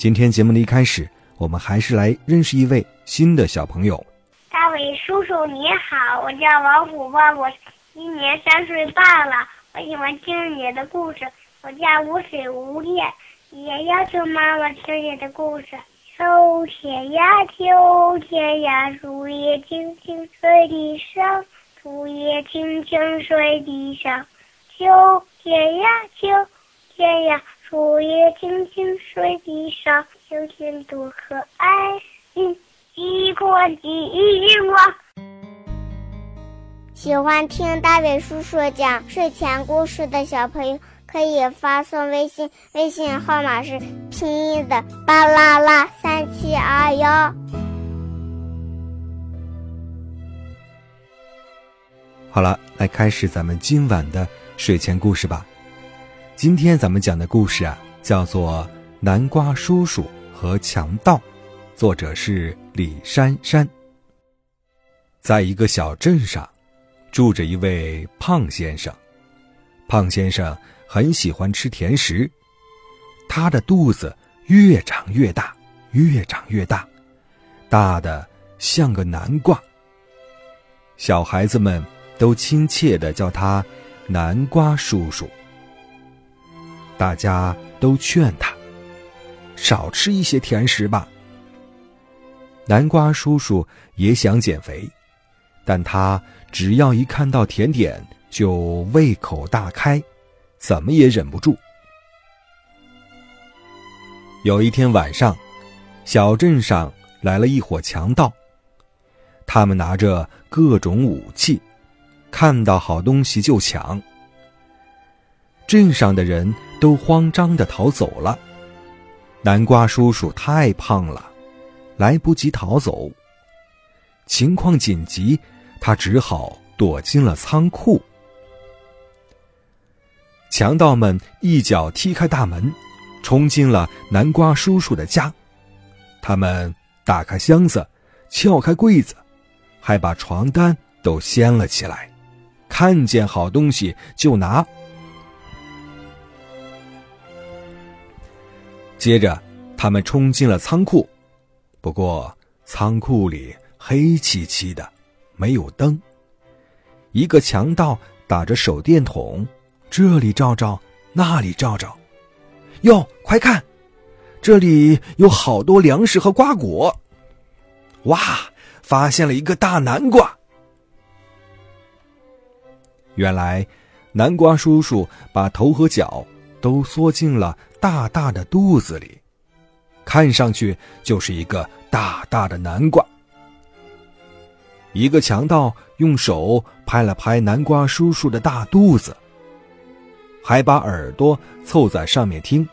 今天节目的一开始，我们还是来认识一位新的小朋友。大伟叔叔你好，我叫王虎豹，我今年三岁半了。我喜欢听你的故事。我叫无水无叶，也要求妈妈听你的故事。秋天呀，秋天呀，树叶轻轻吹地上。树叶轻轻吹地上，秋天呀，秋天呀，树叶轻轻睡地上，秋天多可爱，嗯，极光极光。喜欢听大伟叔叔讲睡前故事的小朋友，可以发送微信，微信号码是拼音的巴啦啦三七二幺。好了，来开始咱们今晚的睡前故事吧。今天咱们讲的故事啊，叫做《南瓜叔叔和强盗》，作者是李珊珊。在一个小镇上，住着一位胖先生。胖先生很喜欢吃甜食，他的肚子越长越大，越长越大，大的像个南瓜。小孩子们。都亲切的叫他“南瓜叔叔”。大家都劝他少吃一些甜食吧。南瓜叔叔也想减肥，但他只要一看到甜点就胃口大开，怎么也忍不住。有一天晚上，小镇上来了一伙强盗，他们拿着各种武器。看到好东西就抢，镇上的人都慌张的逃走了。南瓜叔叔太胖了，来不及逃走。情况紧急，他只好躲进了仓库。强盗们一脚踢开大门，冲进了南瓜叔叔的家。他们打开箱子，撬开柜子，还把床单都掀了起来。看见好东西就拿。接着，他们冲进了仓库，不过仓库里黑漆漆的，没有灯。一个强盗打着手电筒，这里照照，那里照照。哟，快看，这里有好多粮食和瓜果。哇，发现了一个大南瓜。原来，南瓜叔叔把头和脚都缩进了大大的肚子里，看上去就是一个大大的南瓜。一个强盗用手拍了拍南瓜叔叔的大肚子，还把耳朵凑在上面听，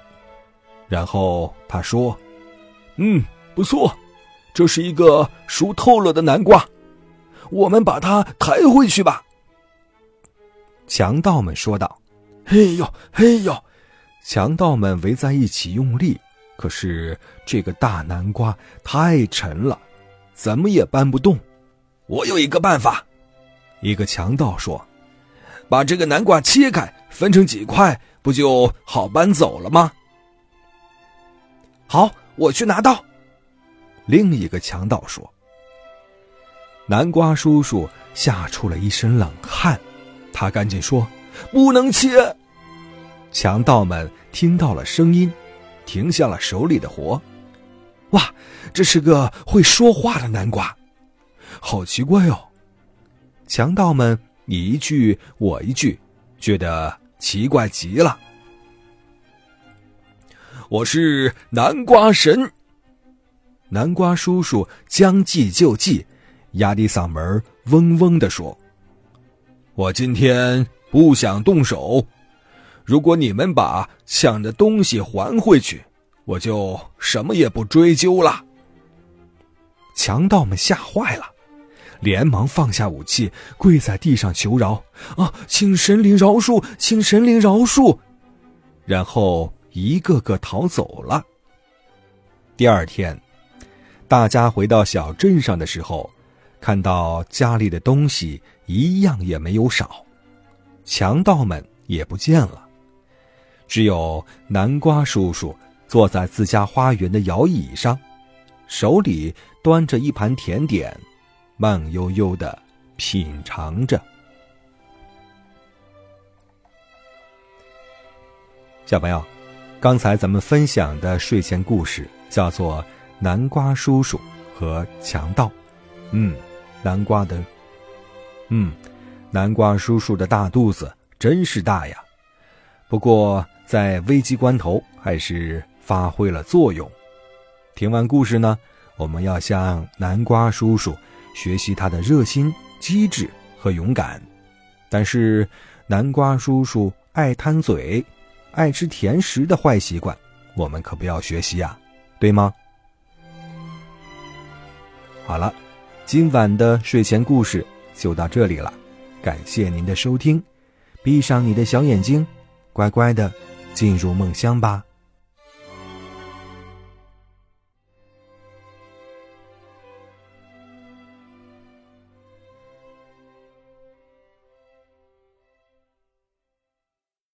然后他说：“嗯，不错，这是一个熟透了的南瓜，我们把它抬回去吧。”强盗们说道：“嘿呦，嘿呦！”强盗们围在一起用力，可是这个大南瓜太沉了，怎么也搬不动。我有一个办法，一个强盗说：“把这个南瓜切开，分成几块，不就好搬走了吗？”好，我去拿刀。另一个强盗说：“南瓜叔叔吓出了一身冷汗。”他赶紧说：“不能切。”强盗们听到了声音，停下了手里的活。哇，这是个会说话的南瓜，好奇怪哦！强盗们你一句我一句，觉得奇怪极了。我是南瓜神。南瓜叔叔将计就计，压低嗓门，嗡嗡的说。我今天不想动手，如果你们把抢的东西还回去，我就什么也不追究了。强盗们吓坏了，连忙放下武器，跪在地上求饶：“啊，请神灵饶恕，请神灵饶恕！”然后一个个逃走了。第二天，大家回到小镇上的时候，看到家里的东西一样也没有少，强盗们也不见了，只有南瓜叔叔坐在自家花园的摇椅上，手里。端着一盘甜点，慢悠悠的品尝着。小朋友，刚才咱们分享的睡前故事叫做《南瓜叔叔和强盗》。嗯，南瓜的，嗯，南瓜叔叔的大肚子真是大呀。不过在危机关头，还是发挥了作用。听完故事呢？我们要向南瓜叔叔学习他的热心、机智和勇敢，但是南瓜叔叔爱贪嘴、爱吃甜食的坏习惯，我们可不要学习呀，对吗？好了，今晚的睡前故事就到这里了，感谢您的收听，闭上你的小眼睛，乖乖的进入梦乡吧。